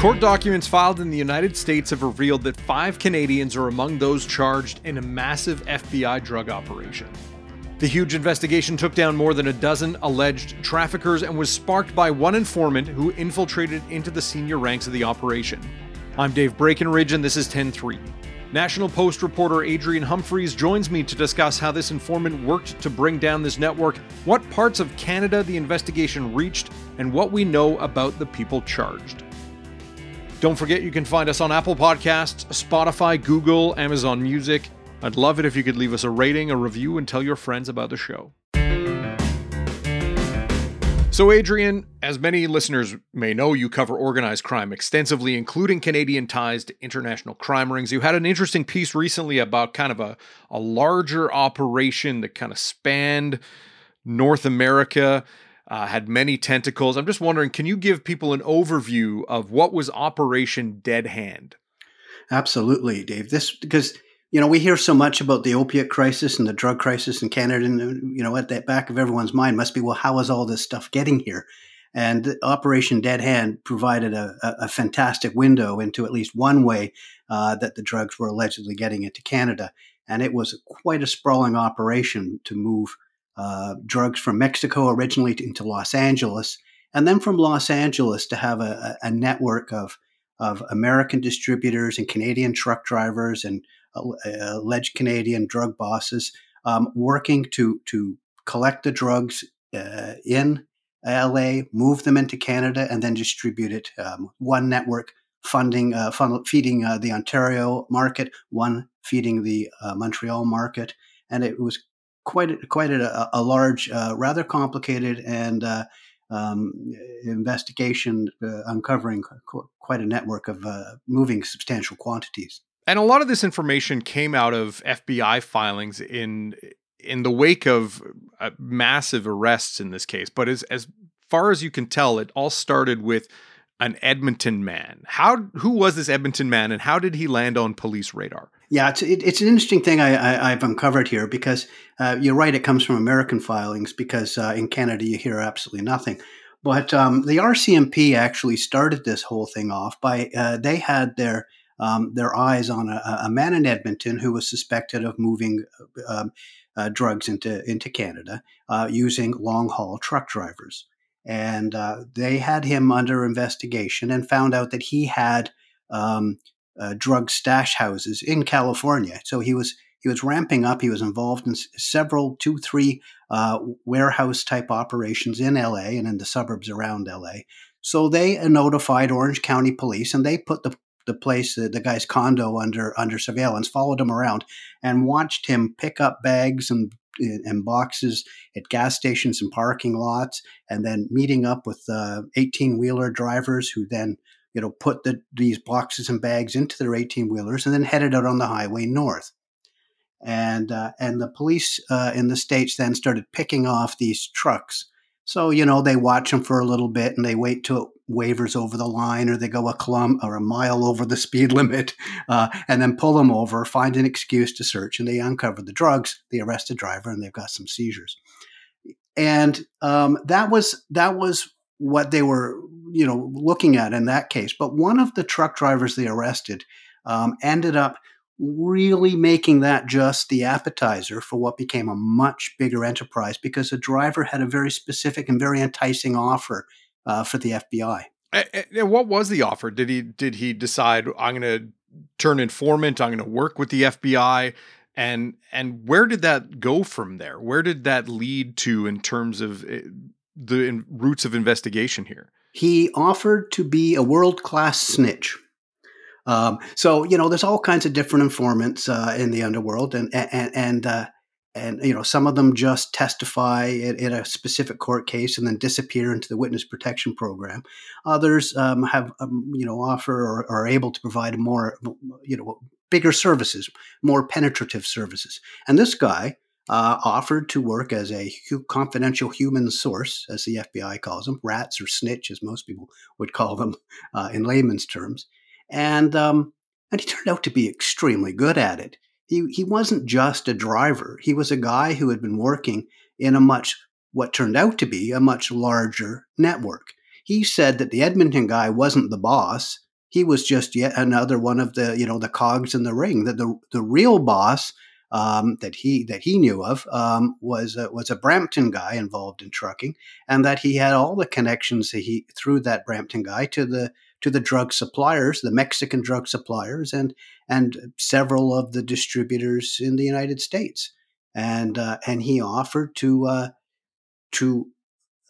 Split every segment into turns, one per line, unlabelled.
Court documents filed in the United States have revealed that five Canadians are among those charged in a massive FBI drug operation. The huge investigation took down more than a dozen alleged traffickers and was sparked by one informant who infiltrated into the senior ranks of the operation. I'm Dave Breakenridge, and this is 10 3. National Post reporter Adrian Humphreys joins me to discuss how this informant worked to bring down this network, what parts of Canada the investigation reached, and what we know about the people charged. Don't forget you can find us on Apple Podcasts, Spotify, Google, Amazon Music. I'd love it if you could leave us a rating, a review, and tell your friends about the show. So, Adrian, as many listeners may know, you cover organized crime extensively, including Canadian ties to international crime rings. You had an interesting piece recently about kind of a, a larger operation that kind of spanned North America uh, had many tentacles. I'm just wondering, can you give people an overview of what was Operation Dead Hand?
Absolutely, Dave. This because you know we hear so much about the opiate crisis and the drug crisis in Canada, and you know at the back of everyone's mind must be, well, how is all this stuff getting here? And Operation Dead Hand provided a, a, fantastic window into at least one way uh, that the drugs were allegedly getting into Canada. And it was quite a sprawling operation to move uh, drugs from Mexico originally to, into Los Angeles, and then from Los Angeles to have a, a network of of American distributors and Canadian truck drivers and alleged Canadian drug bosses um, working to to collect the drugs uh, in LA, move them into Canada, and then distribute it. Um, one network funding, uh, feeding uh, the Ontario market, one feeding the uh, Montreal market, and it was quite a, quite a, a large, uh, rather complicated and uh, um, investigation uh, uncovering qu- quite a network of uh, moving substantial quantities.
And a lot of this information came out of FBI filings in in the wake of uh, massive arrests in this case. But as as far as you can tell, it all started with an Edmonton man. How who was this Edmonton man, and how did he land on police radar?
Yeah, it's it, it's an interesting thing I, I, have uncovered here because uh, you're right. It comes from American filings because uh, in Canada you hear absolutely nothing. But um, the RCMP actually started this whole thing off by uh, they had their um, their eyes on a, a, man in Edmonton who was suspected of moving um, uh, drugs into into Canada uh, using long haul truck drivers, and uh, they had him under investigation and found out that he had um, uh, drug stash houses in California. So he was he was ramping up. He was involved in several, two, three uh, warehouse type operations in LA and in the suburbs around LA. So they notified Orange County Police, and they put the the place, uh, the guy's condo, under under surveillance. Followed him around and watched him pick up bags and and boxes at gas stations and parking lots, and then meeting up with eighteen uh, wheeler drivers who then you know, put the, these boxes and bags into their 18 wheelers and then headed out on the highway north. And, uh, and the police uh, in the States then started picking off these trucks. So, you know, they watch them for a little bit and they wait till it wavers over the line or they go a kilom- or a mile over the speed limit uh, and then pull them over, find an excuse to search, and they uncover the drugs. They arrest the driver and they've got some seizures. And um, that was that was what they were, you know, looking at in that case. But one of the truck drivers they arrested um, ended up really making that just the appetizer for what became a much bigger enterprise because the driver had a very specific and very enticing offer uh, for the FBI.
And what was the offer? Did he did he decide I'm going to turn informant? I'm going to work with the FBI, and and where did that go from there? Where did that lead to in terms of eh, the in, roots of investigation here?
He offered to be a world class snitch. Um, so you know, there's all kinds of different informants uh, in the underworld, and and and uh, and you know, some of them just testify in, in, a specific court case and then disappear into the witness protection program. Others um, have um, you know offer or, are able to provide more you know bigger services, more penetrative services. And this guy uh, offered to work as a hu- confidential human source, as the FBI calls them, rats or snitch, as most people would call them uh, in layman's terms. And, um, and he turned out to be extremely good at it. He, he wasn't just a driver, he was a guy who had been working in a much, what turned out to be a much larger network. he said that the Edmonton guy wasn't the boss. He was just yet another one of the you know the cogs in the ring. That the the real boss um, that he that he knew of um, was a, was a Brampton guy involved in trucking, and that he had all the connections that he through that Brampton guy to the to the drug suppliers, the Mexican drug suppliers, and and several of the distributors in the United States, and uh, and he offered to uh, to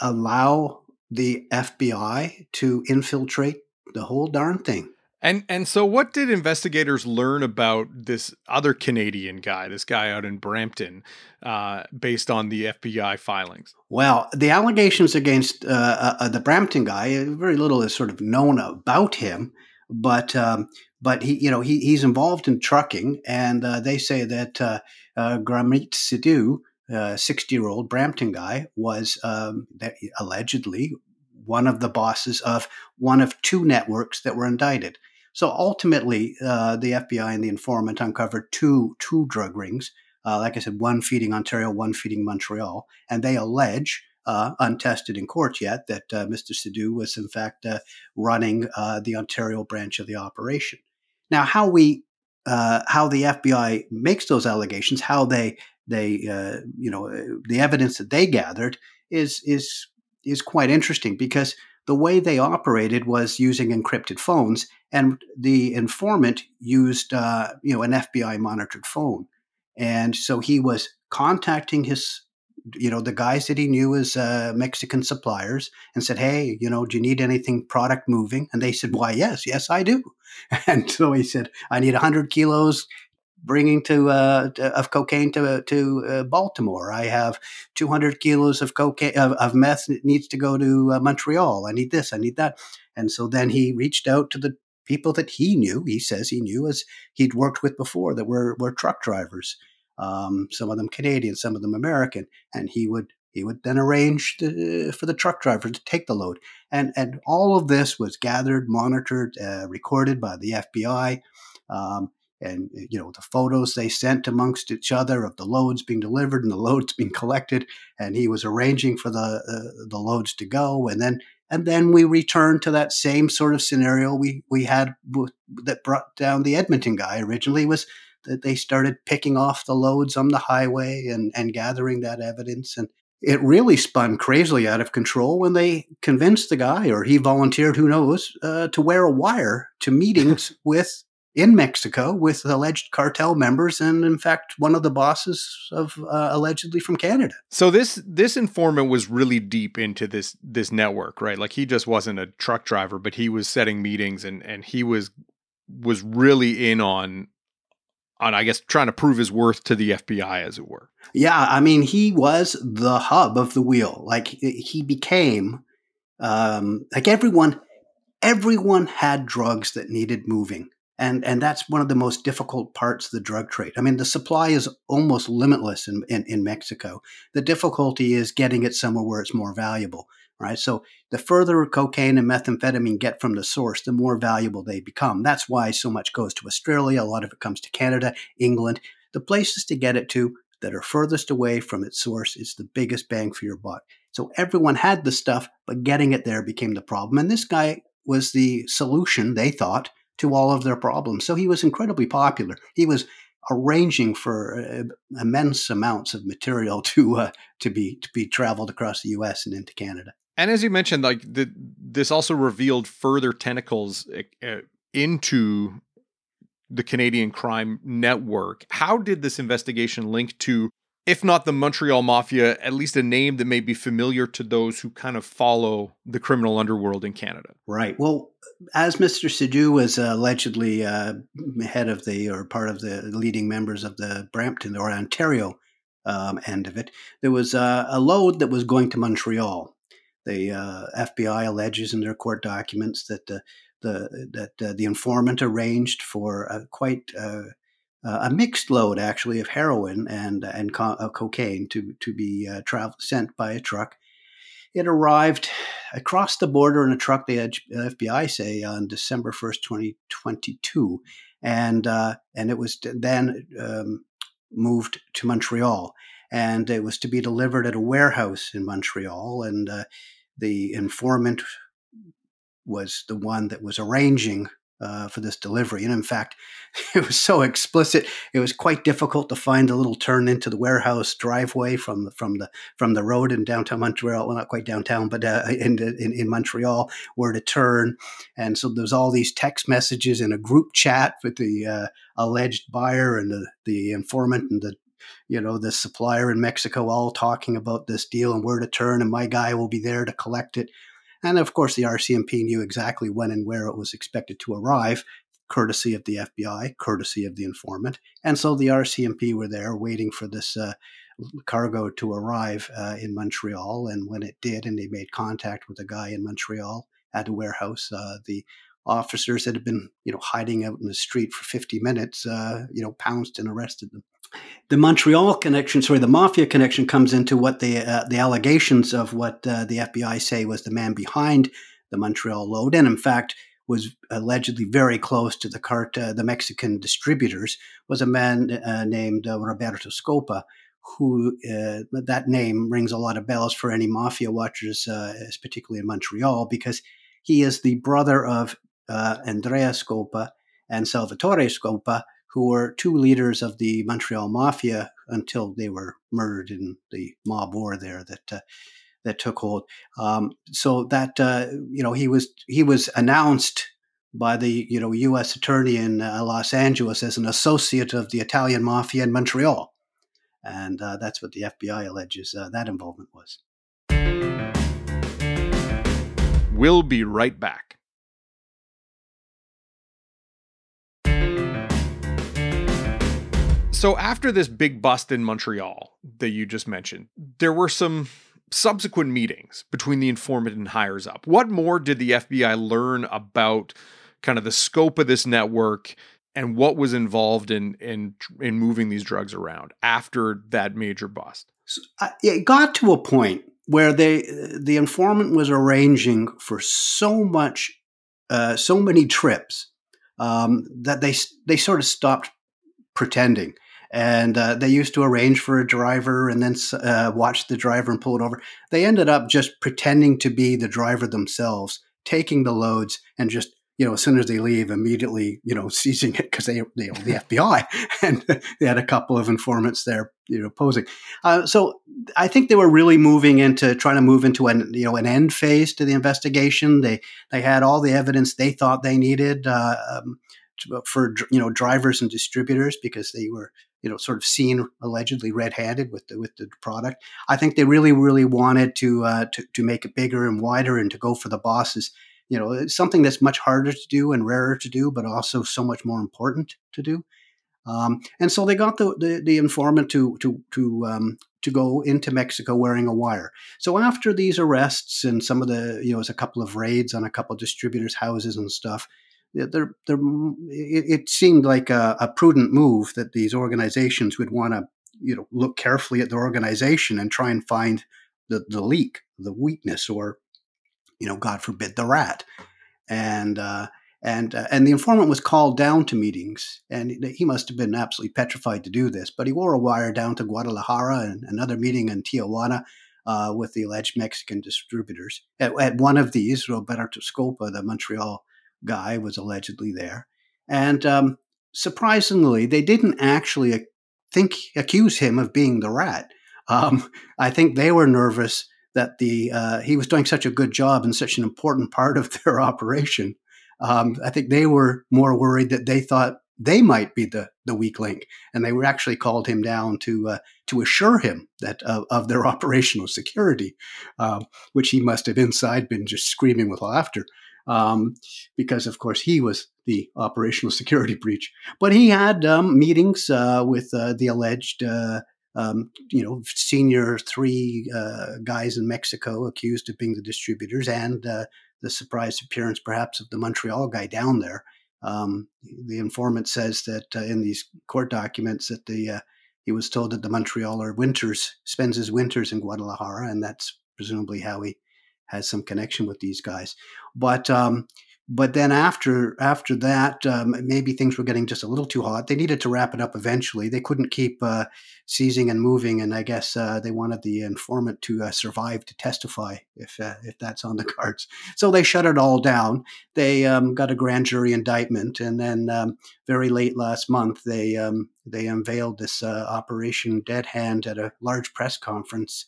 allow the FBI to infiltrate the whole darn thing.
And and so what did investigators learn about this other Canadian guy, this guy out in Brampton, uh, based on the FBI filings?
Well, the allegations against uh, uh, uh the Brampton guy, uh, very little is sort of known about him, but um, but he you know he, he's involved in trucking, and uh, they say that uh, Gurmeet Sidhu, sixty year old Brampton guy, was um, allegedly one of the bosses of one of two networks that were indicted. So ultimately, uh, the FBI and the informant uncovered two two drug rings. Uh, like I said, one feeding Ontario, one feeding Montreal, and they allege, uh, untested in court yet, that uh, Mr. Sidhu was in fact uh, running uh, the Ontario branch of the operation. Now, how we how the FBI makes those allegations, how they they you know the evidence that they gathered is is is quite interesting because the way they operated was using encrypted phones, and the informant used uh, you know an FBI monitored phone, and so he was contacting his you know the guys that he knew as uh, Mexican suppliers and said, "Hey, you know, do you need anything product moving?" And they said, "Why, yes, yes, I do." And so he said, "I need 100 kilos bringing to, uh, of cocaine to to uh, Baltimore. I have 200 kilos of cocaine of, of meth needs to go to uh, Montreal. I need this. I need that. And so then he reached out to the people that he knew. He says he knew as he'd worked with before that were were truck drivers. Um, some of them Canadian, some of them American, and he would he would then arrange to, for the truck driver to take the load. And and all of this was gathered, monitored, uh, recorded by the FBI. Um, and eh, you know the photos they sent amongst each other of the loads being delivered and the loads being collected and he was arranging for the uh, the loads to go and then and then we returned to that same sort of scenario we we had that brought down the Edmonton guy. Originally was that they started picking off the loads on the highway and and gathering that evidence and it really spun crazily out of control when they convinced the guy, or he volunteered, who knows, uh, to wear a wire to meetings with in Mexico with alleged cartel members, and in fact, one of the bosses of uh, allegedly from Canada.
So this this informant was really deep into this this network, right? Like he just wasn't a truck driver, but he was setting meetings, and and he was was really in on on I guess trying to prove his worth to the FBI, as it were.
Yeah, I mean, he was the hub of the wheel. Like he became um, like everyone. Everyone had drugs that needed moving and and that's one of the most difficult parts of the drug trade. I mean, the supply is almost limitless in, in, in Mexico. The difficulty is getting it somewhere where it's more valuable, right? So the further cocaine and methamphetamine get from the source, the more valuable they become. That's why so much goes to Australia. A lot of it comes to Canada, England. The places to get it to that are furthest away from its source is the biggest bang for your buck. So everyone had the stuff, but getting it there became the problem. And this guy was the solution, they thought, to all of their problems. So he was incredibly popular. He was arranging for uh, immense amounts of material to uh, to be to be traveled across the U.S. and into Canada.
And as you mentioned, like the, this also revealed further tentacles uh, into the Canadian crime network. How did this investigation link to if not the Montreal Mafia, at least a name that may be familiar to those who kind of follow the criminal underworld in Canada.
Right. Well, as Mr. Sidhu was uh, allegedly uh, head of the or part of the leading members of the Brampton or Ontario um, end of it, there was uh, a load that was going to Montreal. The uh, FBI alleges in their court documents that the that uh, the informant arranged for quite uh, a mixed load actually of heroin and and co- uh, cocaine to to be uh, travel sent by a truck. It arrived across the border in a truck. The FBI say on December first, twenty twenty two, and uh, and it was then um, moved to Montreal, and it was to be delivered at a warehouse in Montreal, and uh, the informant was the one that was arranging uh, for this delivery. And in fact, it was so explicit; it was quite difficult to find the little turn into the warehouse driveway from the, from the from the road in downtown Montreal. Well, not quite downtown, but uh, in, in, in Montreal, where to turn. And so there's all these text messages in a group chat with the uh, alleged buyer and the the informant and the you know the supplier in Mexico all talking about this deal and where to turn, and my guy will be there to collect it. And of course, the RCMP knew exactly when and where it was expected to arrive, courtesy of the FBI, courtesy of the informant. And so the RCMP were there waiting for this uh, cargo to arrive uh, in Montreal. And when it did, and they made contact with a guy in Montreal at a warehouse, uh, the officers that had been, you know, hiding out in the street for 50 minutes, uh, you know, pounced and arrested them the Montreal connection, sorry, the mafia connection comes into what the uh, the allegations of what uh, the FBI say was the man behind the Montreal load, and in fact was allegedly very close to the cart, uh, the Mexican distributors, was a man uh, named uh, Roberto Scoppa, who uh, that name rings a lot of bells for any mafia watchers, particularly in Montreal, because he is the brother of Andrea Scoppa and Salvatore Scoppa, who were two leaders of the Montreal Mafia until they were murdered in the mob war there that uh, that took hold. Um, so that uh, you know he was he was announced by the you know U.S. attorney in uh, Los Angeles as an associate of the Italian mafia in Montreal, and uh, that's what the FBI alleges uh, that involvement was.
We'll be right back. So after this big bust in Montreal that you just mentioned, there were some subsequent meetings between the informant and hires up. What more did the FBI learn about kind of the scope of this network and what was involved in in in moving these drugs around after that major bust?
So, uh, it got to a point where they the informant was arranging for so much, uh, so many trips um, that they they sort of stopped pretending and uh, they used to arrange for a driver and then uh, watch the driver and pull it over. They ended up just pretending to be the driver themselves, taking the loads and just you know as soon as they leave, immediately you know seizing it because they they the FBI and they had a couple of informants there you know posing. Uh, so I think they were really moving into trying to move into an you know an end phase to the investigation. They they had all the evidence they thought they needed. Uh, um, for you know drivers and distributors because they were you know sort of seen allegedly red-handed with the with the product. I think they really really wanted to uh, to to make it bigger and wider and to go for the bosses. You know, it's something that's much harder to do and rarer to do, but also so much more important to do. Um, and so they got the, the, the informant to to to um, to go into Mexico wearing a wire. So after these arrests and some of the you know, it was a couple of raids on a couple of distributors' houses and stuff it, seemed like a, a, prudent move that these organizations would want to you know look carefully at their organization and try and find the, the leak the weakness or you know god forbid the rat. And uh, and uh, and the informant was called down to meetings and he must have been absolutely petrified to do this but he wore a wire down to guadalajara and another meeting in tijuana uh, with the alleged mexican distributors at, at one of these roberto scoppa the montreal guy was allegedly there. And um, surprisingly, they didn't actually think accuse him of being the rat. Um, I think they were nervous that the uh, he was doing such a good job and such an important part of their operation. Um, I think they were more worried that they thought they might be the the weak link, and they were actually called him down to uh, to assure him that uh, of their operational security, um, which he must have inside been just screaming with laughter um, because, of course, he was the operational security breach. But he had um, meetings uh, with uh, the alleged, uh, um, you know, senior three uh, guys in Mexico accused of being the distributors, and uh, the surprise appearance, perhaps, of the Montreal guy down there. Um, the informant says that uh, in these court documents that the he was told that the Montrealer winters spends his winters in Guadalajara, and that's presumably how he has some connection with these guys. But um, but then after after that, um, maybe things were getting just a little too hot. They needed to wrap it up eventually. They couldn't keep uh, seizing and moving, and I guess uh, they wanted the informant to uh, survive to testify if uh, if that's on the cards. So they shut it all down. They um, got a grand jury indictment, and then um, very late last month they um, they unveiled this uh, Operation Dead Hand at a large press conference,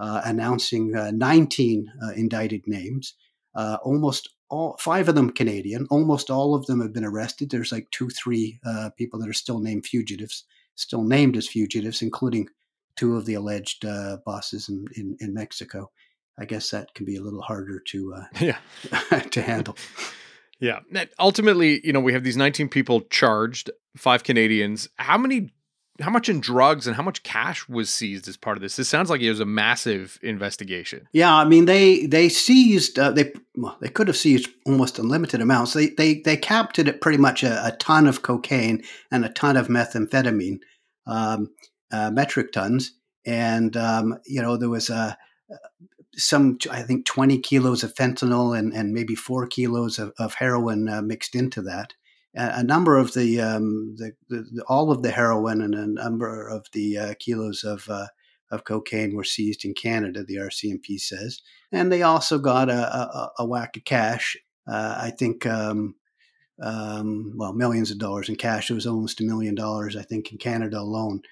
announcing 19 indicted names. almost all five of them Canadian. Almost all of them have been arrested. There's like two, three uh, people that are still named fugitives, still named as fugitives, including two of the alleged uh, bosses in, in, in, Mexico. I guess that can be a little harder to uh, yeah to handle.
Yeah. Ultimately, you know, we have these 19 people charged, five Canadians. How many how much in drugs and how much cash was seized as part of this? This sounds like it was a massive investigation.
Yeah, I mean they they seized uh, they well, they could have seized almost unlimited amounts. They they they capped it at pretty much a, a ton of cocaine and a ton of methamphetamine, um, uh, metric tons, and um, you know there was a some I think 20 kilos of fentanyl and, and maybe four kilos of, of heroin uh, mixed into that a number of the, um, the, the, all of the heroin and a number of the uh, kilos of uh, of cocaine were seized in Canada. The RCMP says, and they also got a, a, a whack of cash. Uh, I think, um, um, well, millions of dollars in cash. It was almost a million dollars, I think, in Canada alone.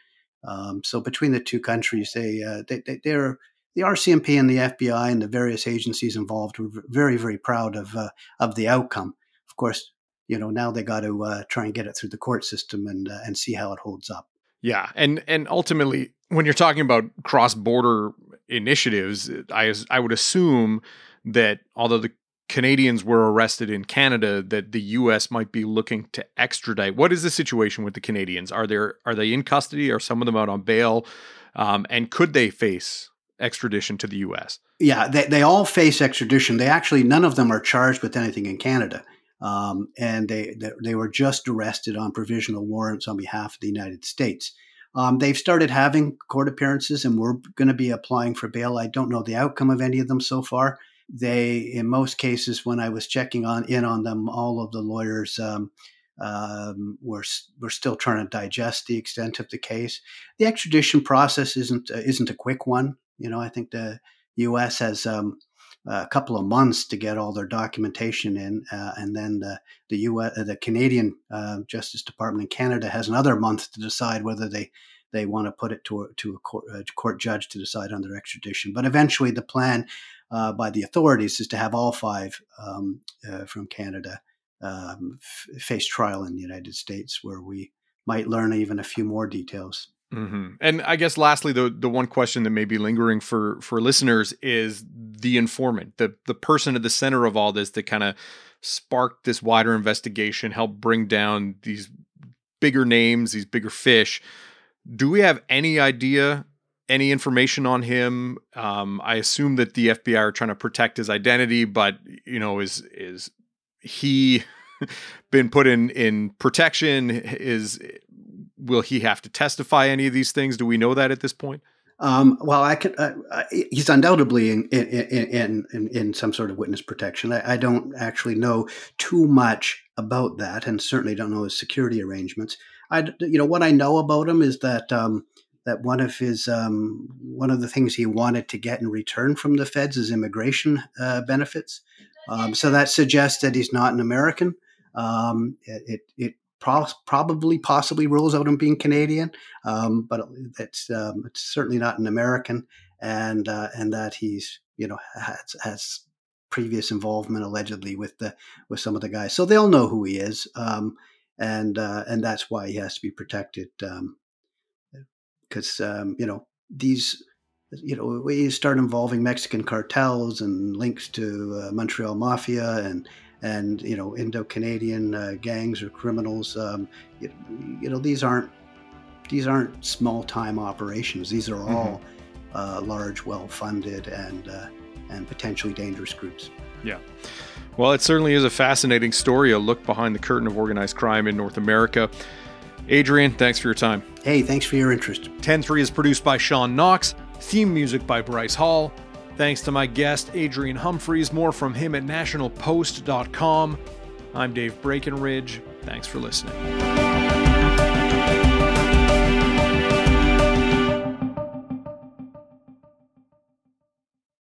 Um, so between the two countries, they, uh, they, they they're the RCMP and the FBI and the various agencies involved were very, very proud of uh, of the outcome. Of course, you know now they got to uh, try and get it through the court system and uh, and see how it holds up.
Yeah, and and ultimately, when you're talking about cross border initiatives, I I would assume that although the Canadians were arrested in Canada, that the U.S. might be looking to extradite. What is the situation with the Canadians? Are there are they in custody? Are some of them out on bail? Um, and could they face extradition to the U.S.?
Yeah, they, they all face extradition. They actually none of them are charged with anything in Canada um, and they, they were just arrested on provisional warrants on behalf of the United States. Um, they've started having court appearances, and we're going to be applying for bail. I don't know the outcome of any of them so far. They, in most cases, when I was checking on in on them, all of the lawyers um, um, we're we're still trying to digest the extent of the case. The extradition process isn't uh, isn't a quick one. You know, I think the U.S. has um, a couple of months to get all their documentation in, uh, and then the the U.S. Uh, the Canadian uh, Justice Department in Canada has another month to decide whether they they want to put it to a, to a court, a court judge to decide on their extradition. But eventually, the plan uh, by the authorities is to have all five um, uh, from Canada um, f- face trial in the United States, where we might learn even a few more details.
Mm-hmm. And I guess lastly, the the one question that may be lingering for for listeners is the informant, the the person at the center of all this that kind of sparked this wider investigation, helped bring down these bigger names, these bigger fish. Do we have any idea, any information on him? Um, I assume that the FBI are trying to protect his identity, but you know, is is he been put in in protection? Is will he have to testify any of these things? Do we know that at this point?
Um, well, I can. Uh, he's undoubtedly in in, in in, some sort of witness protection. I, I, don't actually know too much about that, and certainly don't know his security arrangements. I, you know, what I know about him is that um, that one of his um, one of the things he wanted to get in return from the feds is immigration uh, benefits. Um, so that suggests that he's not an American. Um, it, it pro- probably possibly rules out him being Canadian, um, but it's um, it's certainly not an American, and uh, and that he's you know has has previous involvement allegedly with the with some of the guys, so they'll know who he is, um, and uh, and that's why he has to be protected, because um, um, you know these you know, we start involving Mexican cartels and links to uh, Montreal Mafia and and you know Indo-Canadian uh, gangs or criminals. Um, you, you, know these aren't these aren't small-time operations. These are all mm-hmm. uh, large, well-funded, and uh, and potentially dangerous groups.
Yeah. Well, it certainly is a fascinating story, a look behind the curtain of organized crime in North America. Adrian, thanks for your time.
Hey, thanks for your interest.
10 3 is produced by Sean Knox, theme music by Bryce Hall. Thanks to my guest, Adrian Humphreys. More from him at nationalpost.com. I'm Dave Breakenridge. Thanks for listening.